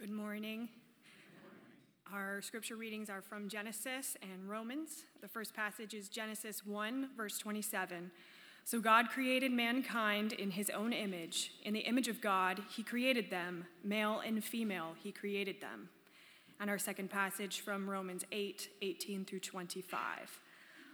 Good morning. Our scripture readings are from Genesis and Romans. The first passage is Genesis 1, verse 27. So God created mankind in his own image. In the image of God, he created them, male and female, he created them. And our second passage from Romans 8, 18 through 25.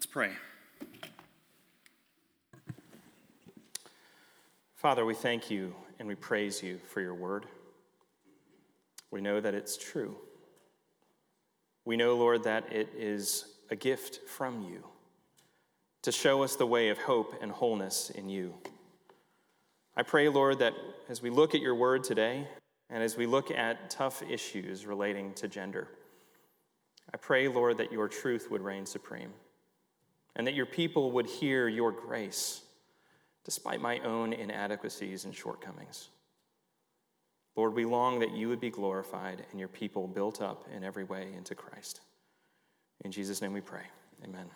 Let's pray. Father, we thank you and we praise you for your word. We know that it's true. We know, Lord, that it is a gift from you to show us the way of hope and wholeness in you. I pray, Lord, that as we look at your word today and as we look at tough issues relating to gender, I pray, Lord, that your truth would reign supreme and that your people would hear your grace despite my own inadequacies and shortcomings. Lord, we long that you would be glorified and your people built up in every way into Christ. In Jesus' name we pray. Amen.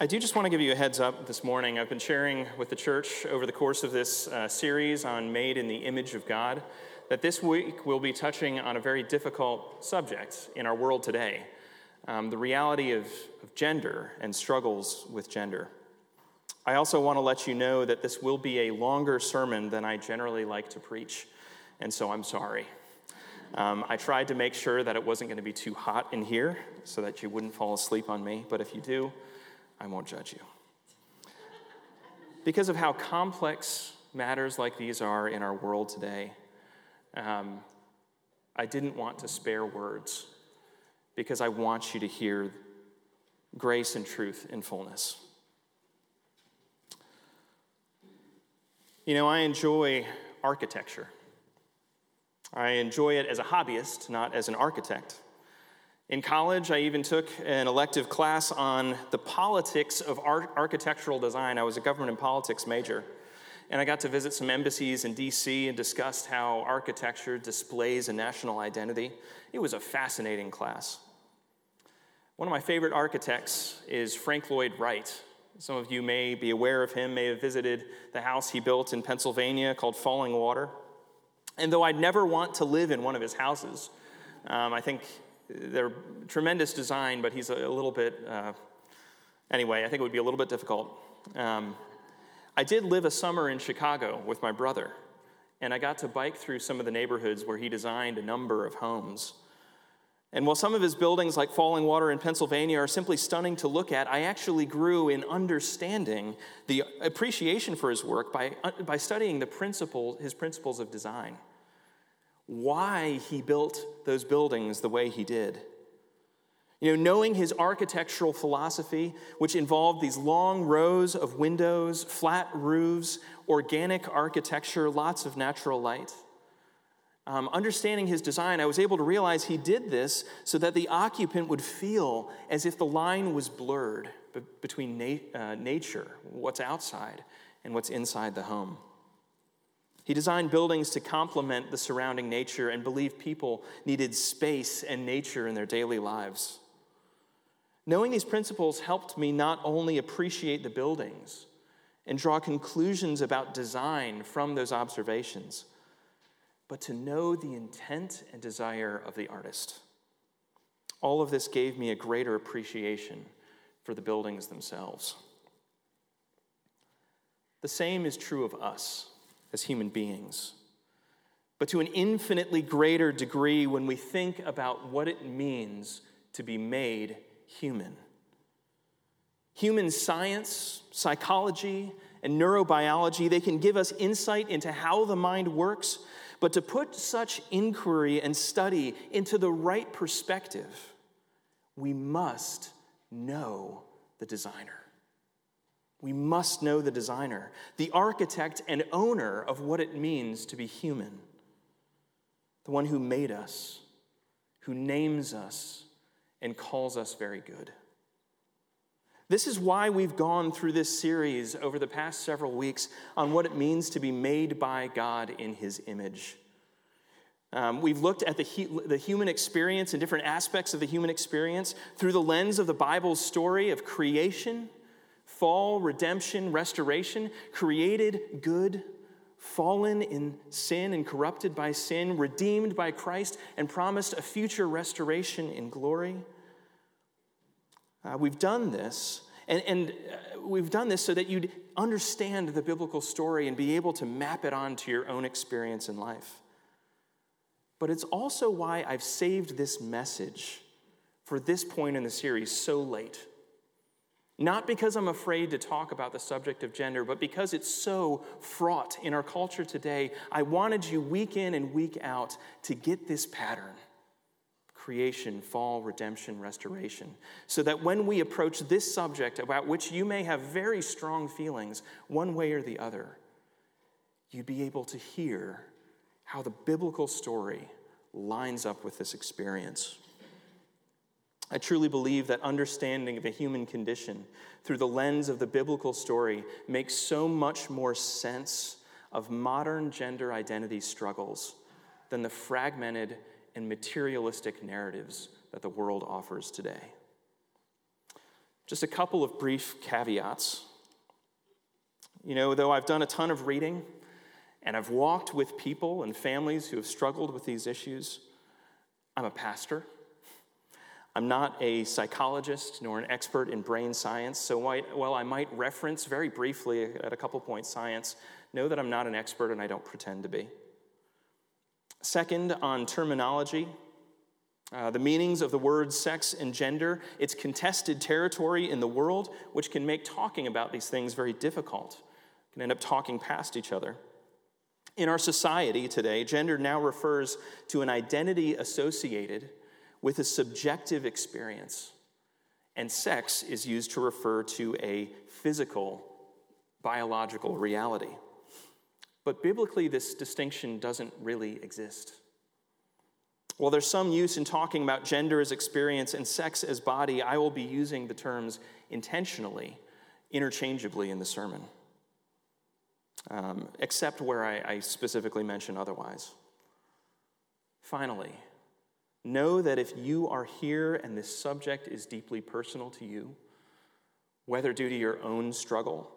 I do just want to give you a heads up this morning. I've been sharing with the church over the course of this uh, series on Made in the Image of God that this week we'll be touching on a very difficult subject in our world today um, the reality of, of gender and struggles with gender. I also want to let you know that this will be a longer sermon than I generally like to preach, and so I'm sorry. Um, I tried to make sure that it wasn't going to be too hot in here so that you wouldn't fall asleep on me, but if you do, I won't judge you. Because of how complex matters like these are in our world today, um, I didn't want to spare words because I want you to hear grace and truth in fullness. You know, I enjoy architecture. I enjoy it as a hobbyist, not as an architect. In college, I even took an elective class on the politics of architectural design. I was a government and politics major. And I got to visit some embassies in DC and discussed how architecture displays a national identity. It was a fascinating class. One of my favorite architects is Frank Lloyd Wright. Some of you may be aware of him, may have visited the house he built in Pennsylvania called Falling Water. And though I'd never want to live in one of his houses, um, I think they're tremendous design, but he's a, a little bit, uh, anyway, I think it would be a little bit difficult. Um, I did live a summer in Chicago with my brother, and I got to bike through some of the neighborhoods where he designed a number of homes. And while some of his buildings, like Falling Water in Pennsylvania, are simply stunning to look at, I actually grew in understanding the appreciation for his work by, uh, by studying the principle, his principles of design. Why he built those buildings the way he did. You know, knowing his architectural philosophy, which involved these long rows of windows, flat roofs, organic architecture, lots of natural light um, understanding his design, I was able to realize he did this so that the occupant would feel as if the line was blurred between na- uh, nature, what's outside, and what's inside the home. He designed buildings to complement the surrounding nature and believed people needed space and nature in their daily lives. Knowing these principles helped me not only appreciate the buildings and draw conclusions about design from those observations but to know the intent and desire of the artist. All of this gave me a greater appreciation for the buildings themselves. The same is true of us as human beings, but to an infinitely greater degree when we think about what it means to be made human. Human science, psychology, and neurobiology, they can give us insight into how the mind works, but to put such inquiry and study into the right perspective, we must know the designer. We must know the designer, the architect and owner of what it means to be human, the one who made us, who names us, and calls us very good. This is why we've gone through this series over the past several weeks on what it means to be made by God in His image. Um, we've looked at the, the human experience and different aspects of the human experience through the lens of the Bible's story of creation, fall, redemption, restoration, created good, fallen in sin and corrupted by sin, redeemed by Christ, and promised a future restoration in glory. Uh, we've done this, and, and uh, we've done this so that you'd understand the biblical story and be able to map it onto your own experience in life. But it's also why I've saved this message for this point in the series so late. Not because I'm afraid to talk about the subject of gender, but because it's so fraught in our culture today. I wanted you week in and week out to get this pattern creation, fall, redemption, restoration. So that when we approach this subject about which you may have very strong feelings, one way or the other, you'd be able to hear how the biblical story lines up with this experience. I truly believe that understanding of the human condition through the lens of the biblical story makes so much more sense of modern gender identity struggles than the fragmented and materialistic narratives that the world offers today. Just a couple of brief caveats. You know, though I've done a ton of reading and I've walked with people and families who have struggled with these issues, I'm a pastor. I'm not a psychologist nor an expert in brain science, so while I might reference very briefly at a couple points science, know that I'm not an expert and I don't pretend to be. Second, on terminology, uh, the meanings of the words sex and gender, it's contested territory in the world, which can make talking about these things very difficult, can end up talking past each other. In our society today, gender now refers to an identity associated with a subjective experience, and sex is used to refer to a physical, biological reality. But biblically, this distinction doesn't really exist. While there's some use in talking about gender as experience and sex as body, I will be using the terms intentionally, interchangeably in the sermon, um, except where I, I specifically mention otherwise. Finally, know that if you are here and this subject is deeply personal to you, whether due to your own struggle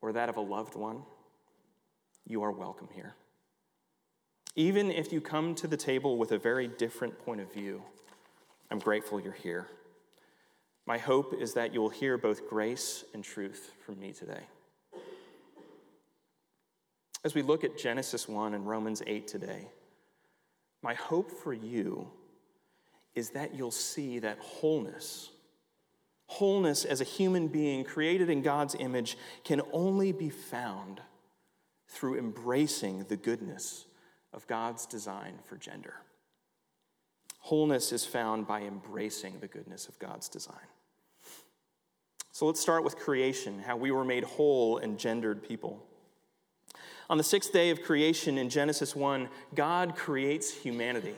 or that of a loved one, you are welcome here. Even if you come to the table with a very different point of view, I'm grateful you're here. My hope is that you will hear both grace and truth from me today. As we look at Genesis 1 and Romans 8 today, my hope for you is that you'll see that wholeness, wholeness as a human being created in God's image, can only be found through embracing the goodness of God's design for gender. Wholeness is found by embracing the goodness of God's design. So let's start with creation, how we were made whole and gendered people. On the sixth day of creation in Genesis 1, God creates humanity.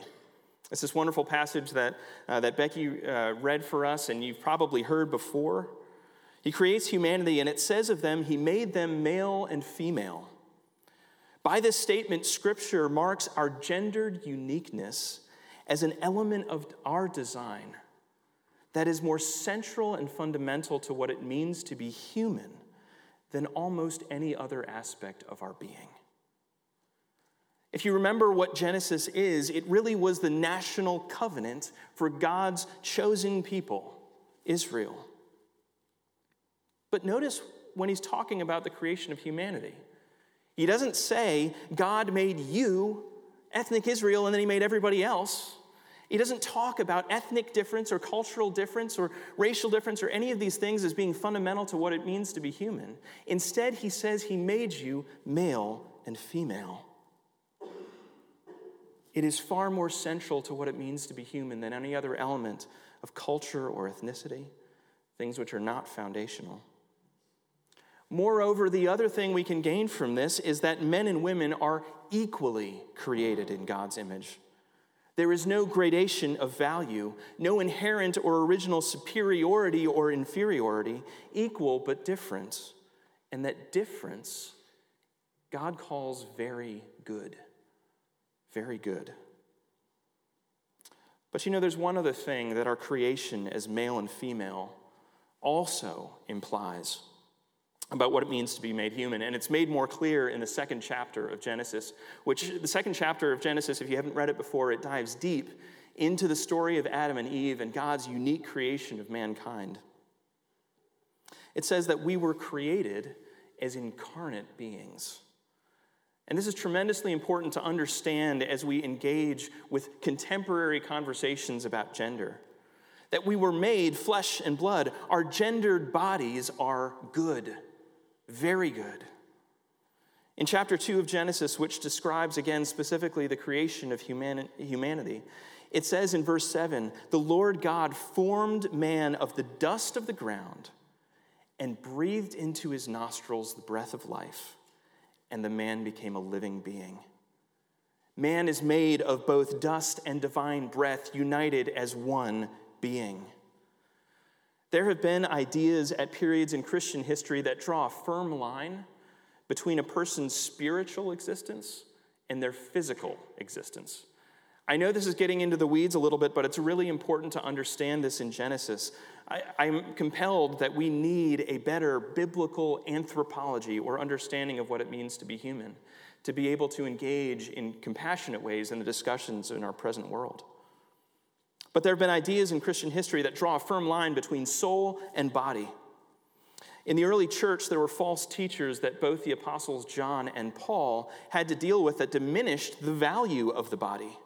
It's this wonderful passage that, uh, that Becky uh, read for us, and you've probably heard before. He creates humanity, and it says of them, He made them male and female. By this statement, Scripture marks our gendered uniqueness as an element of our design that is more central and fundamental to what it means to be human than almost any other aspect of our being. If you remember what Genesis is, it really was the national covenant for God's chosen people, Israel. But notice when he's talking about the creation of humanity, He doesn't say God made you, ethnic Israel, and then he made everybody else. He doesn't talk about ethnic difference or cultural difference or racial difference or any of these things as being fundamental to what it means to be human. Instead, he says he made you male and female. It is far more central to what it means to be human than any other element of culture or ethnicity, things which are not foundational. Moreover, the other thing we can gain from this is that men and women are equally created in God's image. There is no gradation of value, no inherent or original superiority or inferiority, equal but different. And that difference God calls very good. Very good. But you know, there's one other thing that our creation as male and female also implies about what it means to be made human. And it's made more clear in the second chapter of Genesis, which the second chapter of Genesis, if you haven't read it before, it dives deep into the story of Adam and Eve and God's unique creation of mankind. It says that we were created as incarnate beings. And this is tremendously important to understand as we engage with contemporary conversations about gender. That we were made flesh and blood. Our gendered bodies are good, very good. In chapter 2 of Genesis, which describes again specifically the creation of humanity, it says in verse 7 The Lord God formed man of the dust of the ground and breathed into his nostrils the breath of life and the man became a living being. Man is made of both dust and divine breath, united as one being. There have been ideas at periods in Christian history that draw a firm line between a person's spiritual existence and their physical existence. I know this is getting into the weeds a little bit, but it's really important to understand this in Genesis. I, am compelled that we need a better biblical anthropology or understanding of what it means to be human, to be able to engage in compassionate ways in the discussions in our present world. But there have been ideas in Christian history that draw a firm line between soul and body. In the early church, there were false teachers that both the apostles John and Paul had to deal with that diminished the value of the body.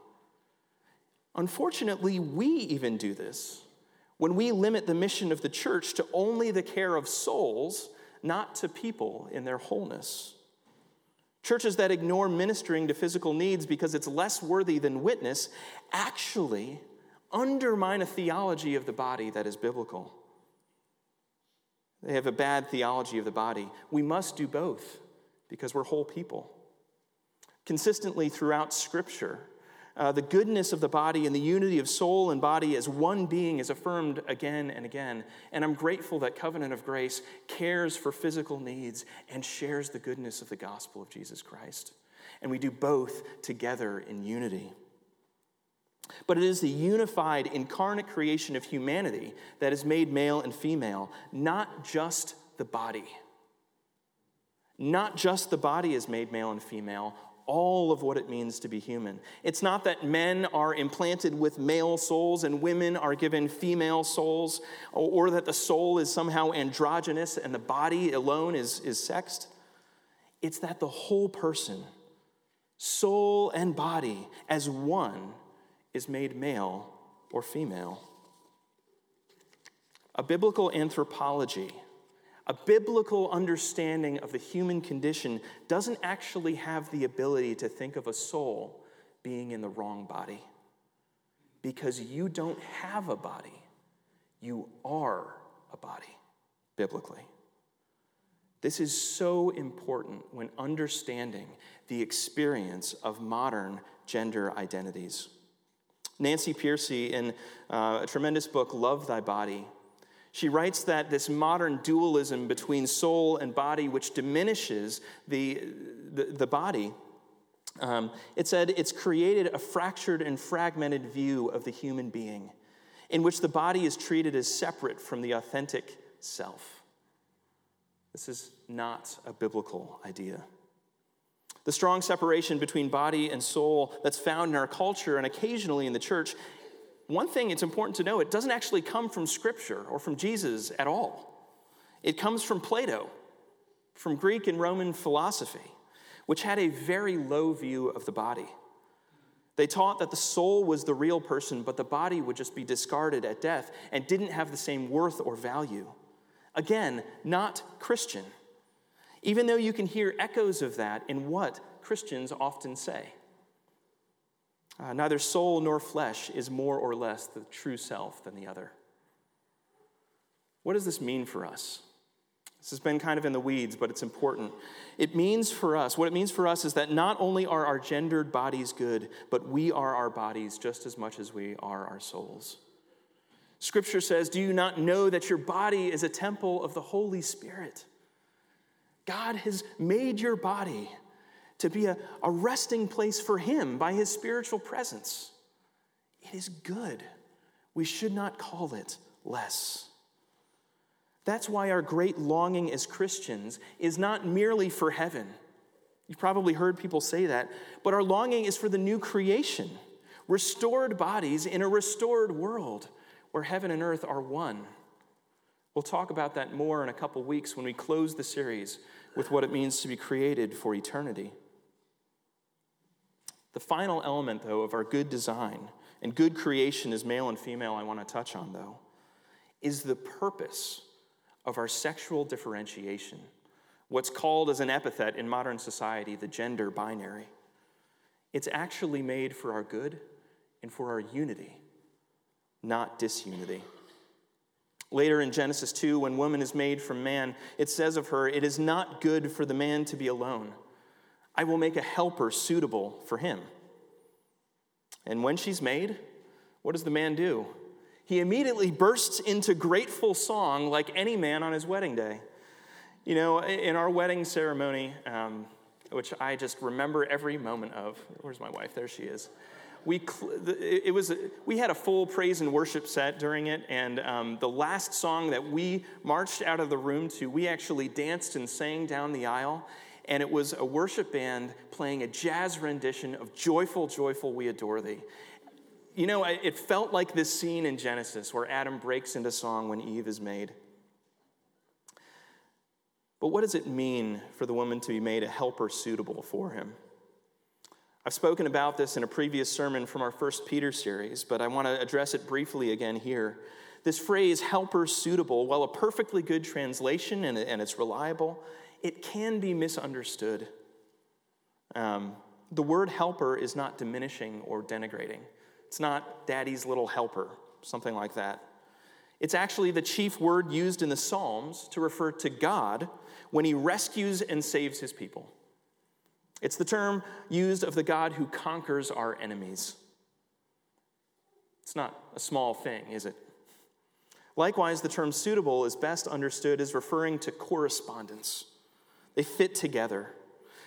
Unfortunately, we even do this when we limit the mission of the church to only the care of souls, not to people in their wholeness. Churches that ignore ministering to physical needs because it's less worthy than witness actually undermine a theology of the body that is biblical. They have a bad theology of the body. We must do both because we're whole people. Consistently throughout Scripture, uh, the goodness of the body and the unity of soul and body as one being is affirmed again and again. And I'm grateful that Covenant of Grace cares for physical needs and shares the goodness of the gospel of Jesus Christ. And we do both together in unity. But it is the unified, incarnate creation of humanity that is made male and female, not just the body. Not just the body is made male and female, all of what it means to be human. It's not that men are implanted with male souls and women are given female souls, or, that the soul is somehow androgynous and the body alone is, is sexed. It's that the whole person, soul and body, as one, is made male or female. A biblical anthropology a biblical understanding of the human condition doesn't actually have the ability to think of a soul being in the wrong body. Because you don't have a body, you are a body, biblically. This is so important when understanding the experience of modern gender identities. Nancy Pearcey, in uh, a tremendous book, Love Thy Body, she writes that this modern dualism between soul and body, which diminishes the, the, the body, um, it said it's created a fractured and fragmented view of the human being in which the body is treated as separate from the authentic self. This is not a biblical idea. The strong separation between body and soul that's found in our culture and occasionally in the church one thing it's important to know it doesn't actually come from Scripture or from Jesus at all. It comes from Plato, from Greek and Roman philosophy, which had a very low view of the body. They taught that the soul was the real person, but the body would just be discarded at death and didn't have the same worth or value. Again, not Christian, even though you can hear echoes of that in what Christians often say. Uh, neither soul nor flesh is more or less the true self than the other. What does this mean for us? This has been kind of in the weeds, but it's important. It means for us, what it means for us is that not only are our gendered bodies good, but we are our bodies just as much as we are our souls. Scripture says, Do you not know that your body is a temple of the Holy Spirit? God has made your body to be a, a resting place for Him by His spiritual presence. It is good. We should not call it less. That's why our great longing as Christians is not merely for heaven. You've probably heard people say that, but our longing is for the new creation, restored bodies in a restored world where heaven and earth are one. We'll talk about that more in a couple weeks when we close the series with what it means to be created for eternity. The final element, though, of our good design and good creation as male and female, I want to touch on, though, is the purpose of our sexual differentiation, what's called as an epithet in modern society the gender binary. It's actually made for our good and for our unity, not disunity. Later in Genesis 2, when woman is made from man, it says of her, It is not good for the man to be alone. I will make a helper suitable for him. And when she's made, what does the man do? he immediately bursts into grateful song like any man on his wedding day. You know, in our wedding ceremony, um, which I just remember every moment of, where's my wife? There she is. We, it was, we had a full praise and worship set during it, and um, the last song that we marched out of the room to, we actually danced and sang down the aisle, and it was a worship band playing a jazz rendition of Joyful, Joyful, We Adore Thee. You know, it felt like this scene in Genesis where Adam breaks into song when Eve is made. But what does it mean for the woman to be made a helper suitable for him? I've spoken about this in a previous sermon from our First Peter series, but I want to address it briefly again here. This phrase, helper suitable, while a perfectly good translation and, and it's reliable, it can be misunderstood. Um, the word helper is not diminishing or denigrating. It's not daddy's little helper, something like that. It's actually the chief word used in the Psalms to refer to God when he rescues and saves his people. It's the term used of the God who conquers our enemies. It's not a small thing, is it? Likewise, the term suitable is best understood as referring to correspondence. They fit together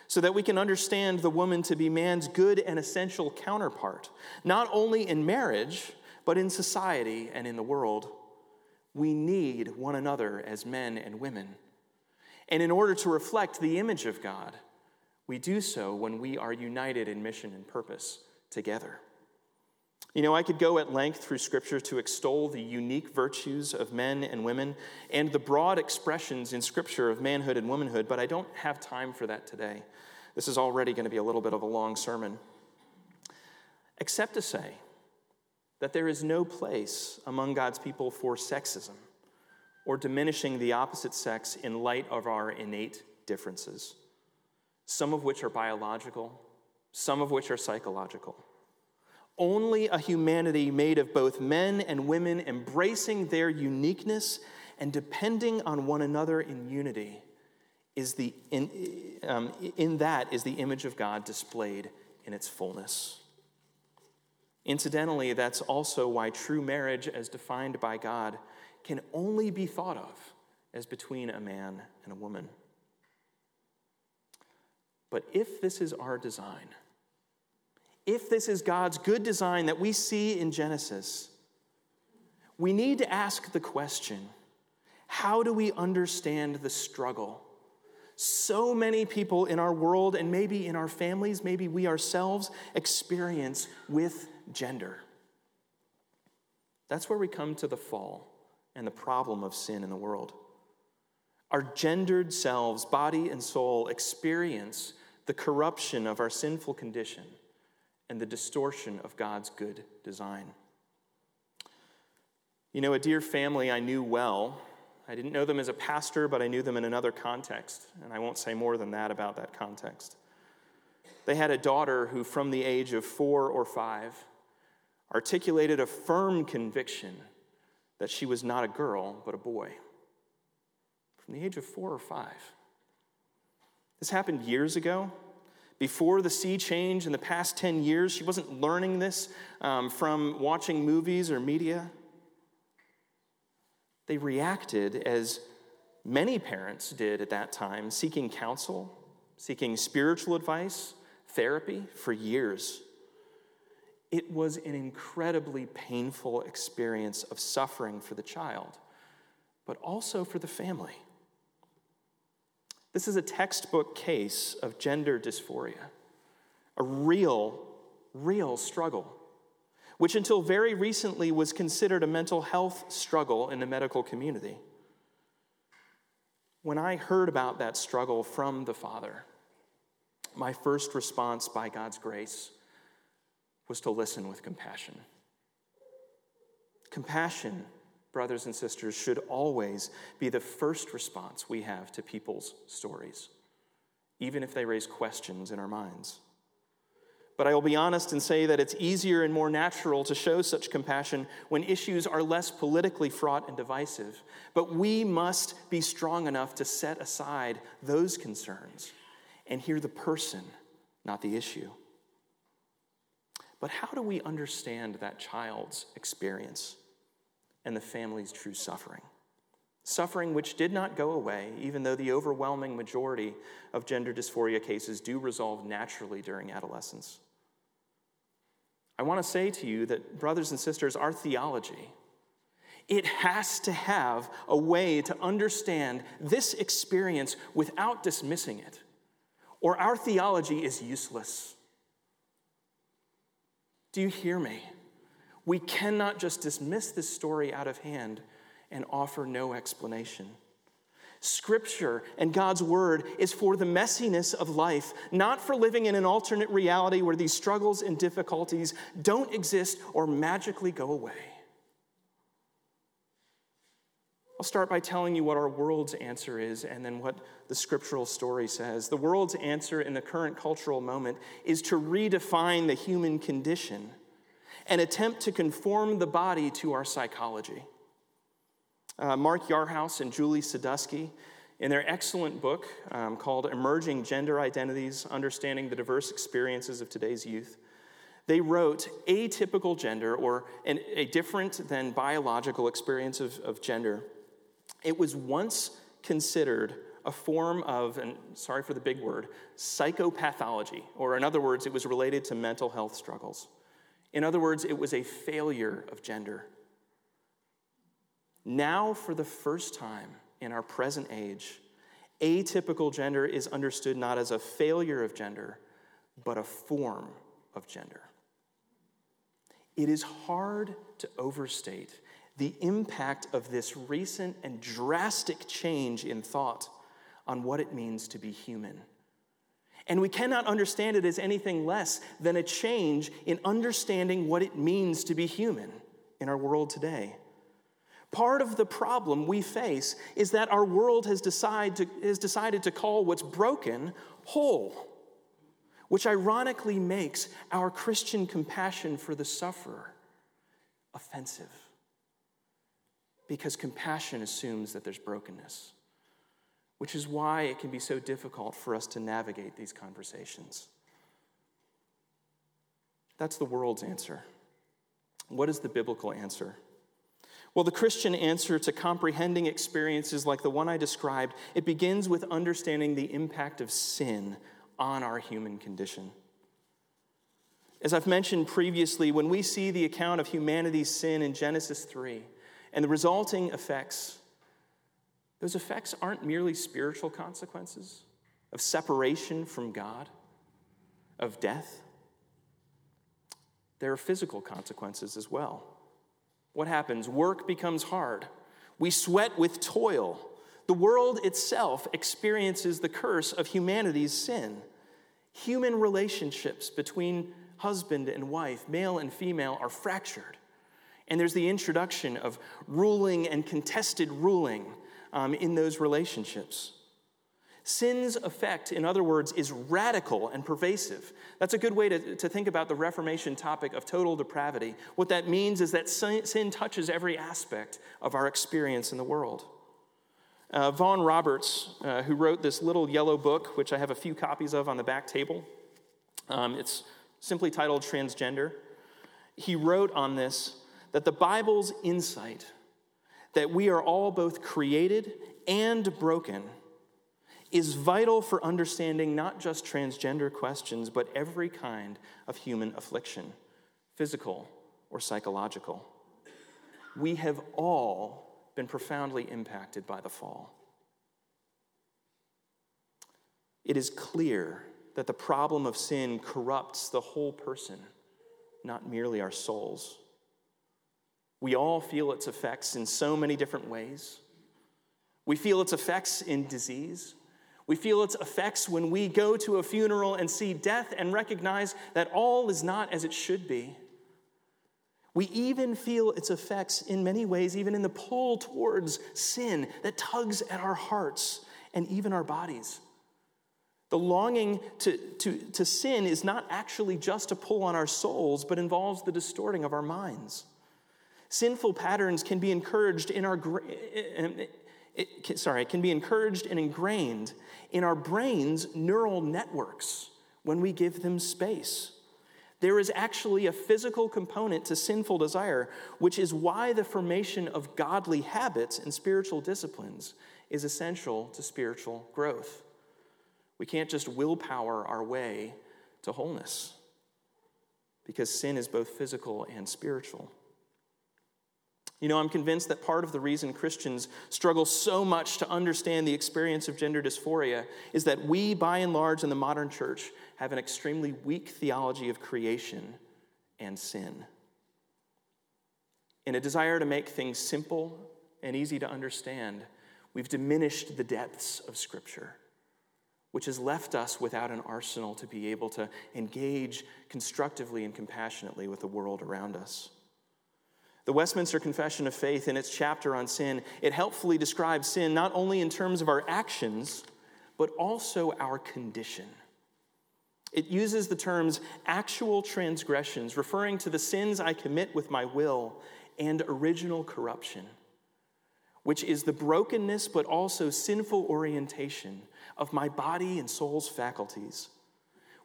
so that we can understand the woman to be man's good and essential counterpart, not only in marriage, but in society and in the world. We need one another as men and women. And in order to reflect the image of God, we do so when we are united in mission and purpose together. You know, I could go at length through Scripture to extol the unique virtues of men and women and the broad expressions in Scripture of manhood and womanhood, but I don't have time for that today. This is already going to be a little bit of a long sermon. Except to say that there is no place among God's people for sexism or diminishing the opposite sex in light of our innate differences, some of which are biological, some of which are psychological. Only a humanity made of both men and women embracing their uniqueness and depending on one another in unity is the, in, um, in that is the image of God displayed in its fullness. Incidentally, that's also why true marriage, as defined by God, can only be thought of as between a man and a woman. But if this is our design, if this is God's good design that we see in Genesis, we need to ask the question how do we understand the struggle so many people in our world and maybe in our families, maybe we ourselves experience with gender. That's where we come to the fall and the problem of sin in the world. Our gendered selves, body and soul, experience the corruption of our sinful condition, and the distortion of God's good design. You know, a dear family I knew well. I didn't know them as a pastor, but I knew them in another context, and I won't say more than that about that context. They had a daughter who, from the age of four or five, articulated a firm conviction that she was not a girl, but a boy. From the age of four or five. This happened years ago. Before the sea change in the past 10 years, she wasn't learning this um, from watching movies or media. They reacted as many parents did at that time, seeking counsel, seeking spiritual advice, therapy for years. It was an incredibly painful experience of suffering for the child, but also for the family. This is a textbook case of gender dysphoria, a real, real struggle, which until very recently was considered a mental health struggle in the medical community. When I heard about that struggle from the Father, my first response by God's grace was to listen with compassion. Compassion brothers and sisters, should always be the first response we have to people's stories, even if they raise questions in our minds. But I will be honest and say that it's easier and more natural to show such compassion when issues are less politically fraught and divisive. But we must be strong enough to set aside those concerns and hear the person, not the issue. But how do we understand that child's experience? And the family's true suffering. Suffering which did not go away, even though the overwhelming majority of gender dysphoria cases do resolve naturally during adolescence. I want to say to you that, brothers and sisters, our theology, it has to have a way to understand this experience without dismissing it, or our theology is useless. Do you hear me? We cannot just dismiss this story out of hand and offer no explanation. Scripture and God's word is for the messiness of life, not for living in an alternate reality where these struggles and difficulties don't exist or magically go away. I'll start by telling you what our world's answer is and then what the scriptural story says. The world's answer in the current cultural moment is to redefine the human condition and attempt to conform the body to our psychology. Uh, Mark Yarhouse and Julie Sadusky, in their excellent book um, called Emerging Gender Identities Understanding the Diverse Experiences of Today's Youth, they wrote atypical gender, or an, a different than biological experience of, of gender. It was once considered a form of, and sorry for the big word, psychopathology, or in other words, it was related to mental health struggles. In other words, it was a failure of gender. Now, for the first time in our present age, atypical gender is understood not as a failure of gender, but a form of gender. It is hard to overstate the impact of this recent and drastic change in thought on what it means to be human. And we cannot understand it as anything less than a change in understanding what it means to be human in our world today. Part of the problem we face is that our world has, to, has decided to call what's broken whole, which ironically makes our Christian compassion for the sufferer offensive. Because compassion assumes that there's brokenness which is why it can be so difficult for us to navigate these conversations. That's the world's answer. What is the biblical answer? Well, the Christian answer to comprehending experiences like the one I described, it begins with understanding the impact of sin on our human condition. As I've mentioned previously, when we see the account of humanity's sin in Genesis 3 and the resulting effects those effects aren't merely spiritual consequences of separation from God, of death. There are physical consequences as well. What happens? Work becomes hard. We sweat with toil. The world itself experiences the curse of humanity's sin. Human relationships between husband and wife, male and female, are fractured. And there's the introduction of ruling and contested ruling um, in those relationships. Sin's effect, in other words, is radical and pervasive. That's a good way to, to think about the Reformation topic of total depravity. What that means is that sin, sin touches every aspect of our experience in the world. Uh, Vaughan Roberts, uh, who wrote this little yellow book, which I have a few copies of on the back table, um, it's simply titled Transgender. He wrote on this that the Bible's insight that we are all both created and broken is vital for understanding not just transgender questions, but every kind of human affliction, physical or psychological. We have all been profoundly impacted by the fall. It is clear that the problem of sin corrupts the whole person, not merely our souls. We all feel its effects in so many different ways. We feel its effects in disease. We feel its effects when we go to a funeral and see death and recognize that all is not as it should be. We even feel its effects in many ways, even in the pull towards sin that tugs at our hearts and even our bodies. The longing to, to, to sin is not actually just a pull on our souls, but involves the distorting of our minds. Sinful patterns can be encouraged in our sorry, can be encouraged and ingrained in our brain's neural networks when we give them space. There is actually a physical component to sinful desire, which is why the formation of godly habits and spiritual disciplines is essential to spiritual growth. We can't just willpower our way to wholeness because sin is both physical and spiritual. You know, I'm convinced that part of the reason Christians struggle so much to understand the experience of gender dysphoria is that we, by and large, in the modern church, have an extremely weak theology of creation and sin. In a desire to make things simple and easy to understand, we've diminished the depths of Scripture, which has left us without an arsenal to be able to engage constructively and compassionately with the world around us. The Westminster Confession of Faith, in its chapter on sin, it helpfully describes sin not only in terms of our actions, but also our condition. It uses the terms actual transgressions, referring to the sins I commit with my will, and original corruption, which is the brokenness but also sinful orientation of my body and soul's faculties.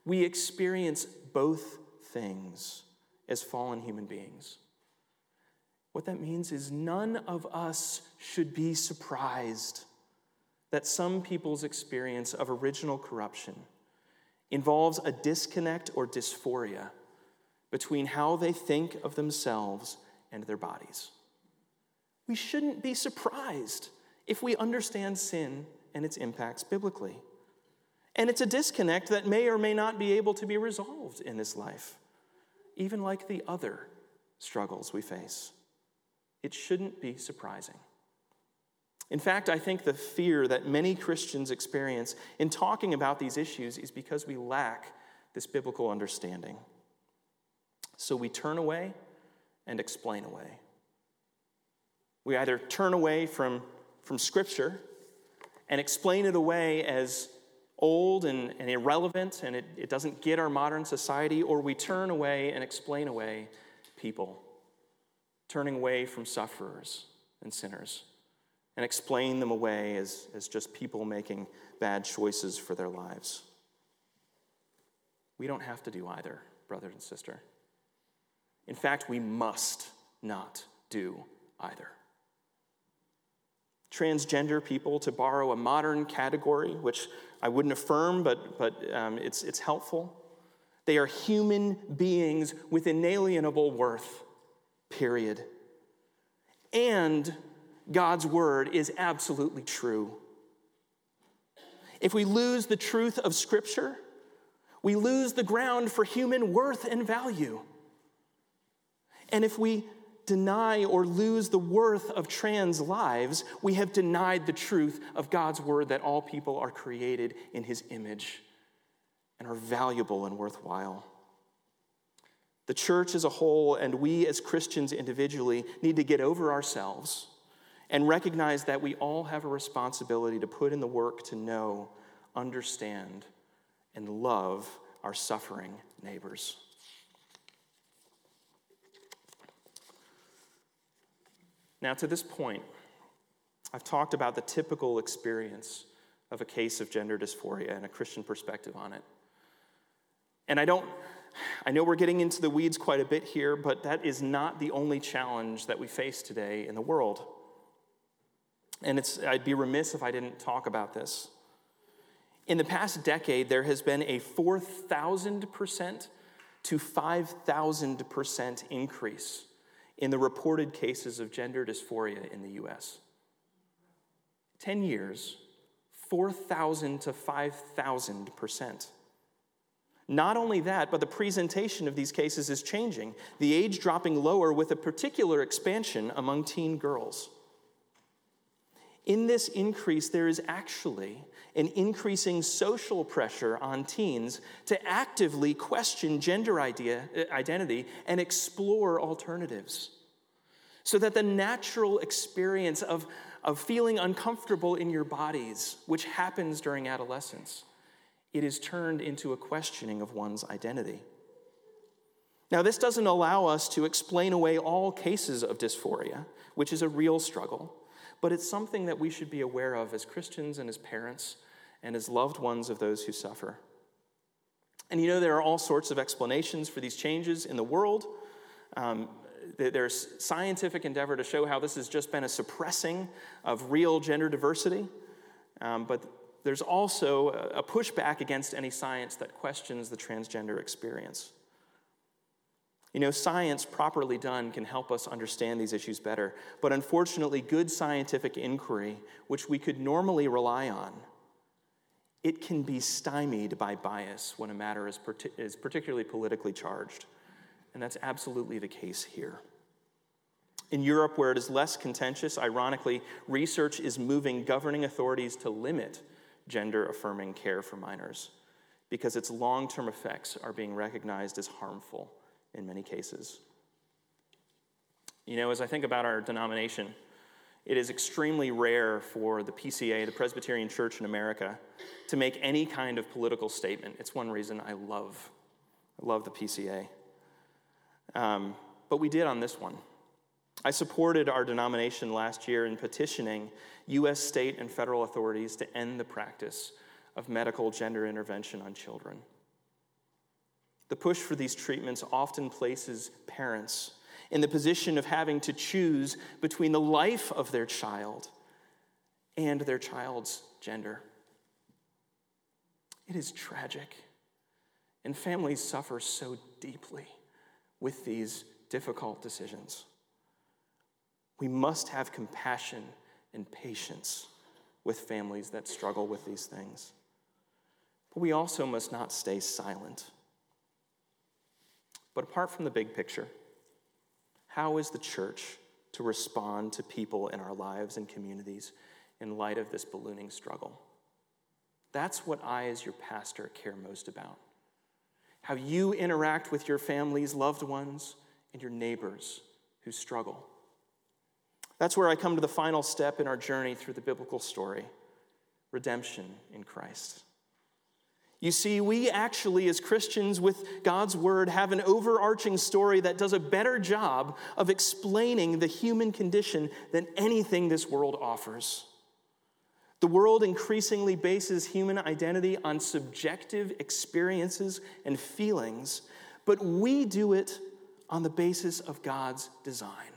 We experience both things as fallen human beings. What that means is none of us should be surprised that some people's experience of original corruption involves a disconnect or dysphoria between how they think of themselves and their bodies. We shouldn't be surprised if we understand sin and its impacts biblically. And it's a disconnect that may or may not be able to be resolved in this life, even like the other struggles we face it shouldn't be surprising. In fact, I think the fear that many Christians experience in talking about these issues is because we lack this biblical understanding. So we turn away and explain away. We either turn away from, from Scripture and explain it away as old and, and irrelevant and it, it doesn't get our modern society, or we turn away and explain away people turning away from sufferers and sinners and explain them away as, as just people making bad choices for their lives. We don't have to do either, brother and sister. In fact, we must not do either. Transgender people, to borrow a modern category, which I wouldn't affirm, but, but um, it's, it's helpful. They are human beings with inalienable worth period. And God's word is absolutely true. If we lose the truth of Scripture, we lose the ground for human worth and value. And if we deny or lose the worth of trans lives, we have denied the truth of God's word that all people are created in his image and are valuable and worthwhile. The church as a whole, and we as Christians individually, need to get over ourselves and recognize that we all have a responsibility to put in the work to know, understand, and love our suffering neighbors. Now, to this point, I've talked about the typical experience of a case of gender dysphoria and a Christian perspective on it. And I don't, I know we're getting into the weeds quite a bit here, but that is not the only challenge that we face today in the world. And it's, I'd be remiss if I didn't talk about this. In the past decade, there has been a 4,000% to 5,000% increase in the reported cases of gender dysphoria in the US. 10 years, 4,000 to 5,000%. Not only that, but the presentation of these cases is changing, the age dropping lower with a particular expansion among teen girls. In this increase, there is actually an increasing social pressure on teens to actively question gender idea, uh, identity and explore alternatives. So that the natural experience of, of feeling uncomfortable in your bodies, which happens during adolescence, it is turned into a questioning of one's identity. Now, this doesn't allow us to explain away all cases of dysphoria, which is a real struggle, but it's something that we should be aware of as Christians and as parents and as loved ones of those who suffer. And you know, there are all sorts of explanations for these changes in the world. Um, there's scientific endeavor to show how this has just been a suppressing of real gender diversity. Um, but there's also a pushback against any science that questions the transgender experience. You know, science properly done can help us understand these issues better, but unfortunately, good scientific inquiry, which we could normally rely on, it can be stymied by bias when a matter is, is particularly politically charged. And that's absolutely the case here. In Europe, where it is less contentious, ironically, research is moving governing authorities to limit gender affirming care for minors because its long term effects are being recognized as harmful in many cases. You know, as I think about our denomination, it is extremely rare for the PCA, the Presbyterian Church in America, to make any kind of political statement. It's one reason I love, I love the PCA. Um, but we did on this one. I supported our denomination last year in petitioning U.S. state and federal authorities to end the practice of medical gender intervention on children. The push for these treatments often places parents in the position of having to choose between the life of their child and their child's gender. It is tragic, and families suffer so deeply with these difficult decisions. We must have compassion and patience with families that struggle with these things. But we also must not stay silent. But apart from the big picture, how is the church to respond to people in our lives and communities in light of this ballooning struggle? That's what I, as your pastor, care most about. How you interact with your families, loved ones, and your neighbors who struggle. That's where I come to the final step in our journey through the biblical story redemption in Christ. You see, we actually, as Christians with God's Word, have an overarching story that does a better job of explaining the human condition than anything this world offers. The world increasingly bases human identity on subjective experiences and feelings, but we do it on the basis of God's design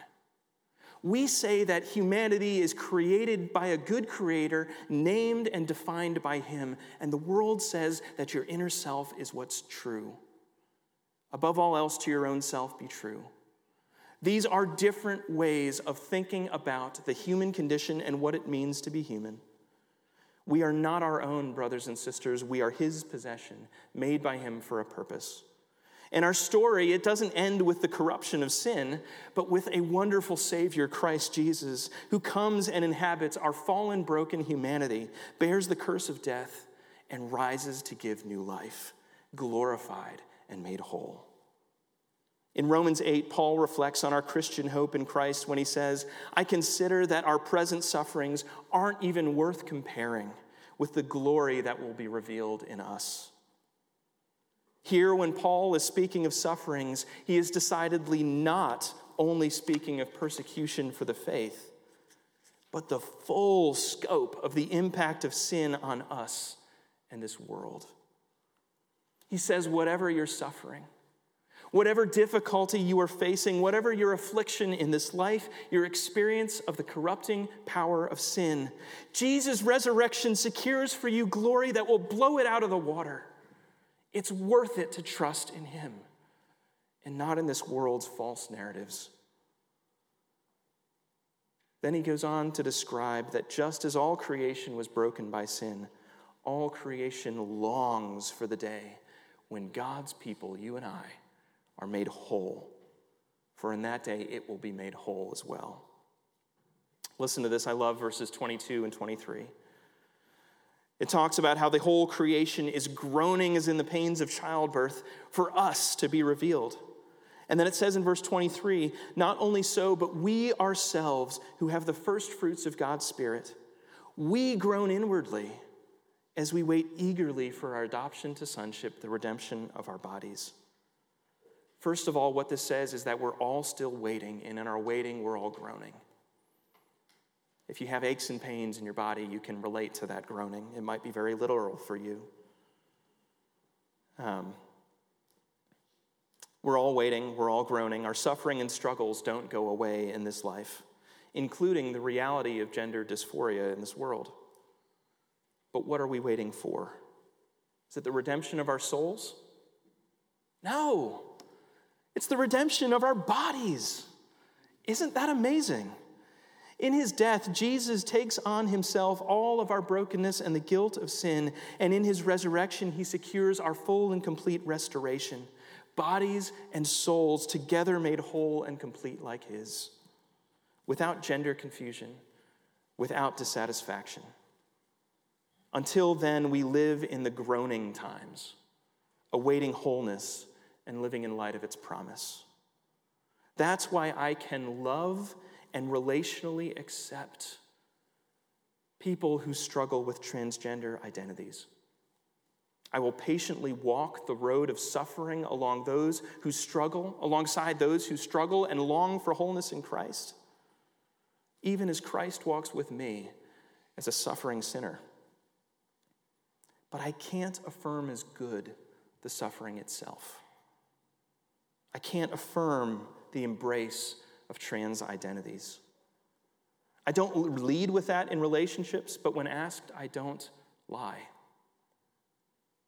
we say that humanity is created by a good creator, named and defined by him, and the world says that your inner self is what's true. Above all else, to your own self be true. These are different ways of thinking about the human condition and what it means to be human. We are not our own, brothers and sisters. We are his possession, made by him for a purpose. And our story, it doesn't end with the corruption of sin, but with a wonderful Savior, Christ Jesus, who comes and inhabits our fallen, broken humanity, bears the curse of death, and rises to give new life, glorified, and made whole. In Romans 8, Paul reflects on our Christian hope in Christ when he says, I consider that our present sufferings aren't even worth comparing with the glory that will be revealed in us. Here, when Paul is speaking of sufferings, he is decidedly not only speaking of persecution for the faith, but the full scope of the impact of sin on us and this world. He says, whatever you're suffering, whatever difficulty you are facing, whatever your affliction in this life, your experience of the corrupting power of sin, Jesus' resurrection secures for you glory that will blow it out of the water. It's worth it to trust in Him and not in this world's false narratives. Then he goes on to describe that just as all creation was broken by sin, all creation longs for the day when God's people, you and I, are made whole. For in that day it will be made whole as well. Listen to this. I love verses 22 and 23. It talks about how the whole creation is groaning as in the pains of childbirth for us to be revealed. And then it says in verse 23 not only so, but we ourselves who have the first fruits of God's Spirit, we groan inwardly as we wait eagerly for our adoption to sonship, the redemption of our bodies. First of all, what this says is that we're all still waiting, and in our waiting, we're all groaning. If you have aches and pains in your body, you can relate to that groaning. It might be very literal for you. Um, we're all waiting, we're all groaning. Our suffering and struggles don't go away in this life, including the reality of gender dysphoria in this world. But what are we waiting for? Is it the redemption of our souls? No, it's the redemption of our bodies. Isn't that amazing? In his death, Jesus takes on himself all of our brokenness and the guilt of sin, and in his resurrection, he secures our full and complete restoration, bodies and souls together made whole and complete like his, without gender confusion, without dissatisfaction. Until then, we live in the groaning times, awaiting wholeness and living in light of its promise. That's why I can love and relationally accept people who struggle with transgender identities. I will patiently walk the road of suffering along those who struggle, alongside those who struggle and long for wholeness in Christ, even as Christ walks with me as a suffering sinner. But I can't affirm as good the suffering itself. I can't affirm the embrace of trans identities. I don't lead with that in relationships, but when asked, I don't lie.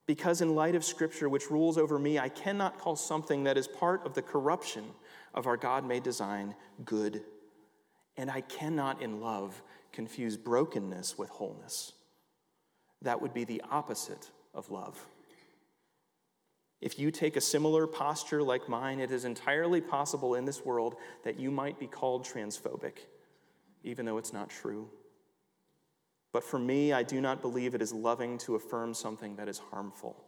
Because, in light of Scripture, which rules over me, I cannot call something that is part of the corruption of our God made design good. And I cannot, in love, confuse brokenness with wholeness. That would be the opposite of love. If you take a similar posture like mine, it is entirely possible in this world that you might be called transphobic, even though it's not true. But for me, I do not believe it is loving to affirm something that is harmful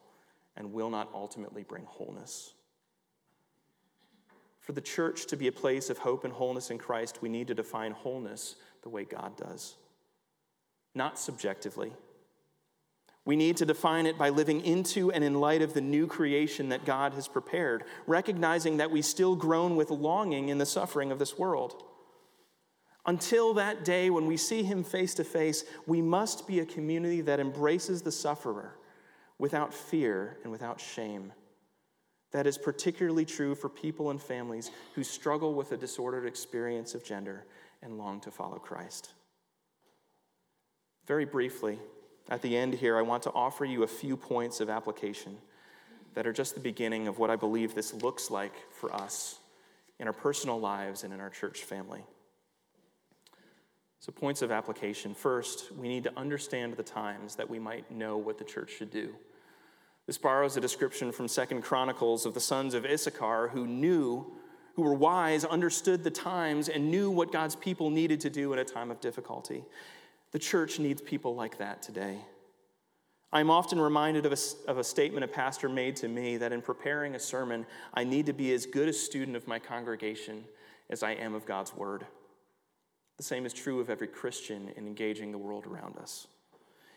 and will not ultimately bring wholeness. For the church to be a place of hope and wholeness in Christ, we need to define wholeness the way God does, not subjectively we need to define it by living into and in light of the new creation that God has prepared, recognizing that we still groan with longing in the suffering of this world. Until that day when we see Him face to face, we must be a community that embraces the sufferer without fear and without shame. That is particularly true for people and families who struggle with a disordered experience of gender and long to follow Christ. Very briefly, at the end here, I want to offer you a few points of application that are just the beginning of what I believe this looks like for us in our personal lives and in our church family. So, points of application. First, we need to understand the times that we might know what the church should do. This borrows a description from Second Chronicles of the sons of Issachar who knew, who were wise, understood the times, and knew what God's people needed to do in a time of difficulty. The church needs people like that today. I'm often reminded of a, of a statement a pastor made to me that in preparing a sermon, I need to be as good a student of my congregation as I am of God's word. The same is true of every Christian in engaging the world around us.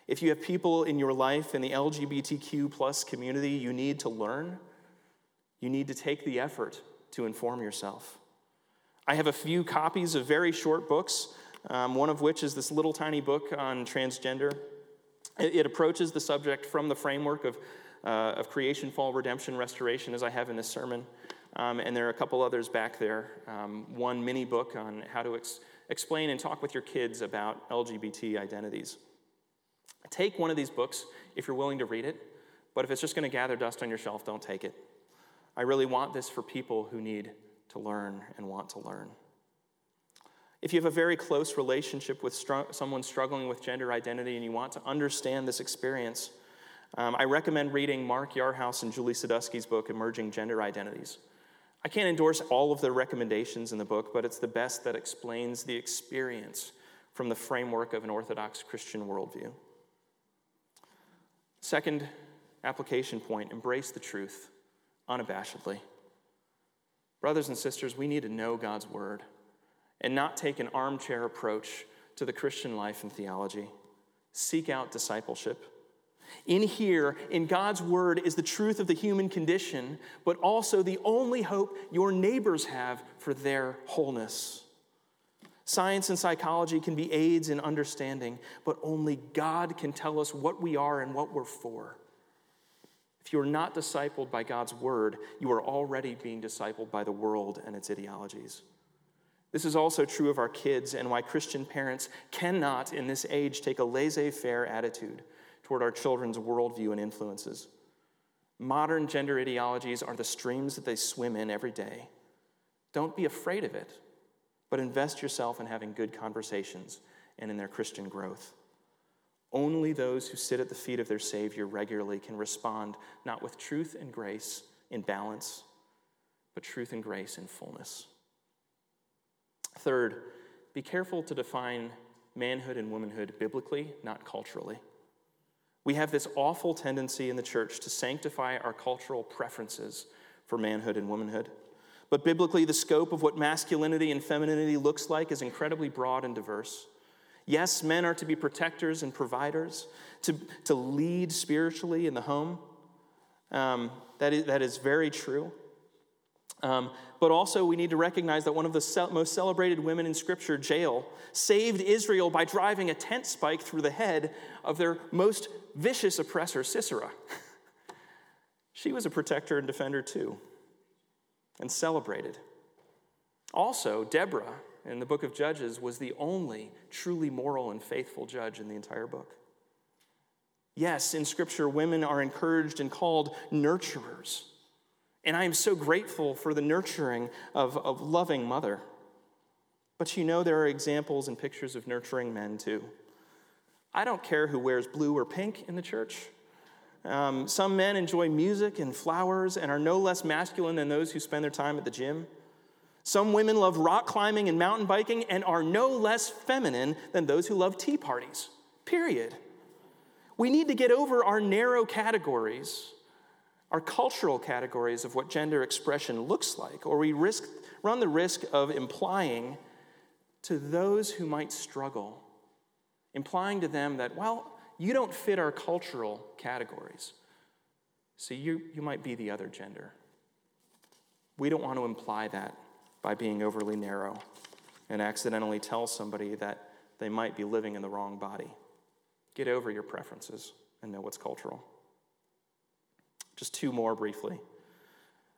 If you have people in your life in the LGBTQ plus community you need to learn, you need to take the effort to inform yourself. I have a few copies of very short books, um, one of which is this little tiny book on transgender. It, it approaches the subject from the framework of, uh, of creation, fall, redemption, restoration, as I have in this sermon. Um, and there are a couple others back there. Um, one mini book on how to ex- explain and talk with your kids about LGBT identities. Take one of these books if you're willing to read it, but if it's just going to gather dust on your shelf, don't take it. I really want this for people who need to learn and want to learn. If you have a very close relationship with str- someone struggling with gender identity and you want to understand this experience, um, I recommend reading Mark Yarhouse and Julie Sadusky's book, Emerging Gender Identities. I can't endorse all of the recommendations in the book, but it's the best that explains the experience from the framework of an Orthodox Christian worldview. Second application point embrace the truth unabashedly. Brothers and sisters, we need to know God's word and not take an armchair approach to the Christian life and theology. Seek out discipleship. In here, in God's word, is the truth of the human condition, but also the only hope your neighbors have for their wholeness. Science and psychology can be aids in understanding, but only God can tell us what we are and what we're for. If you are not discipled by God's word, you are already being discipled by the world and its ideologies. This is also true of our kids and why Christian parents cannot, in this age, take a laissez faire attitude toward our children's worldview and influences. Modern gender ideologies are the streams that they swim in every day. Don't be afraid of it, but invest yourself in having good conversations and in their Christian growth. Only those who sit at the feet of their Savior regularly can respond not with truth and grace in balance, but truth and grace in fullness. Third, be careful to define manhood and womanhood biblically, not culturally. We have this awful tendency in the church to sanctify our cultural preferences for manhood and womanhood. But biblically, the scope of what masculinity and femininity looks like is incredibly broad and diverse. Yes, men are to be protectors and providers, to, to lead spiritually in the home. Um, that, is, that is very true. Um, but also, we need to recognize that one of the most celebrated women in Scripture, Jael, saved Israel by driving a tent spike through the head of their most vicious oppressor, Sisera. she was a protector and defender too, and celebrated. Also, Deborah in the book of Judges was the only truly moral and faithful judge in the entire book. Yes, in Scripture, women are encouraged and called nurturers. And I am so grateful for the nurturing of a loving mother. But you know, there are examples and pictures of nurturing men too. I don't care who wears blue or pink in the church. Um, some men enjoy music and flowers and are no less masculine than those who spend their time at the gym. Some women love rock climbing and mountain biking and are no less feminine than those who love tea parties, period. We need to get over our narrow categories, our cultural categories of what gender expression looks like, or we risk, run the risk of implying to those who might struggle, implying to them that, well, you don't fit our cultural categories, so you, you might be the other gender. We don't want to imply that by being overly narrow and accidentally tell somebody that they might be living in the wrong body. Get over your preferences and know what's cultural. Just two more briefly.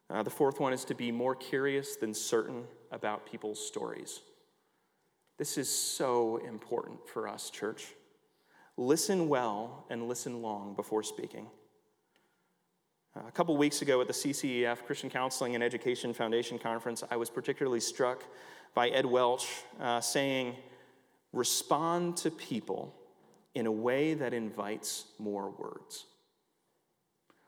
Uh, the fourth one is to be more curious than certain about people's stories. This is so important for us, church. Listen well and listen long before speaking. A couple weeks ago at the CCEF, Christian Counseling and Education Foundation Conference, I was particularly struck by Ed Welch uh, saying, Respond to people in a way that invites more words.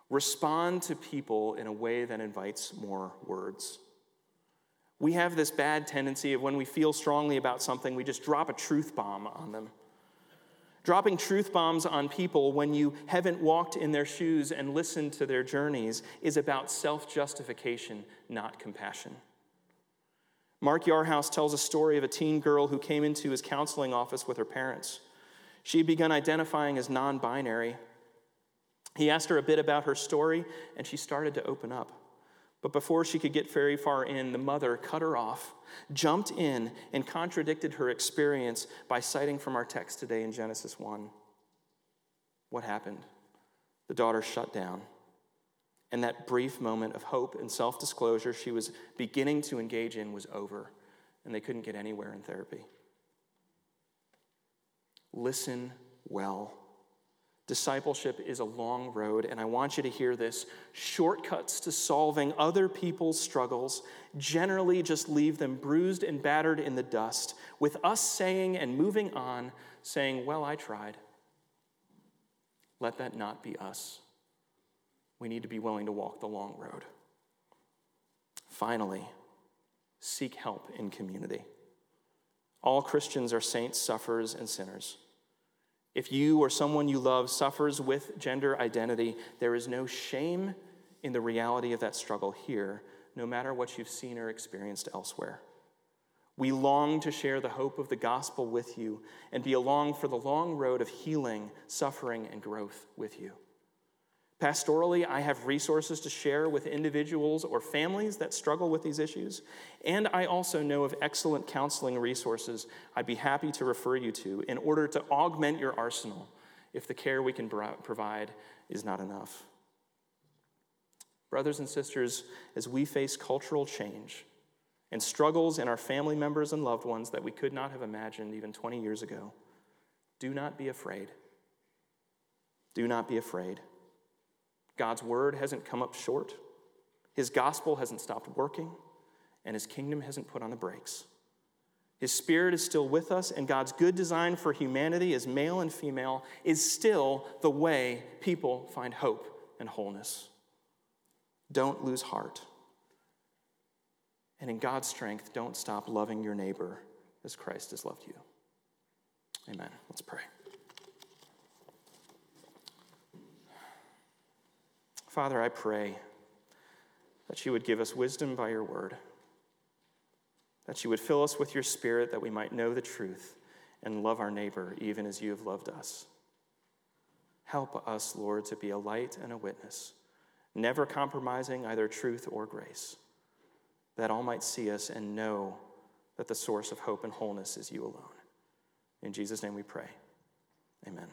Respond to people in a way that invites more words. We have this bad tendency of when we feel strongly about something, we just drop a truth bomb on them. Dropping truth bombs on people when you haven't walked in their shoes and listened to their journeys is about self justification, not compassion. Mark Yarhouse tells a story of a teen girl who came into his counseling office with her parents. She had begun identifying as non binary. He asked her a bit about her story, and she started to open up. But before she could get very far in, the mother cut her off, jumped in, and contradicted her experience by citing from our text today in Genesis 1. What happened? The daughter shut down. And that brief moment of hope and self disclosure she was beginning to engage in was over, and they couldn't get anywhere in therapy. Listen well. Discipleship is a long road, and I want you to hear this. Shortcuts to solving other people's struggles generally just leave them bruised and battered in the dust, with us saying and moving on, saying, Well, I tried. Let that not be us. We need to be willing to walk the long road. Finally, seek help in community. All Christians are saints, sufferers, and sinners. If you or someone you love suffers with gender identity, there is no shame in the reality of that struggle here, no matter what you've seen or experienced elsewhere. We long to share the hope of the gospel with you and be along for the long road of healing, suffering, and growth with you. Pastorally, I have resources to share with individuals or families that struggle with these issues, and I also know of excellent counseling resources I'd be happy to refer you to in order to augment your arsenal if the care we can provide is not enough. Brothers and sisters, as we face cultural change and struggles in our family members and loved ones that we could not have imagined even 20 years ago, do not be afraid. Do not be afraid. God's word hasn't come up short, his gospel hasn't stopped working, and his kingdom hasn't put on the brakes. His spirit is still with us, and God's good design for humanity as male and female is still the way people find hope and wholeness. Don't lose heart. And in God's strength, don't stop loving your neighbor as Christ has loved you. Amen. Let's pray. Father, I pray that you would give us wisdom by your word, that you would fill us with your spirit that we might know the truth and love our neighbor even as you have loved us. Help us, Lord, to be a light and a witness, never compromising either truth or grace, that all might see us and know that the source of hope and wholeness is you alone. In Jesus' name we pray. Amen.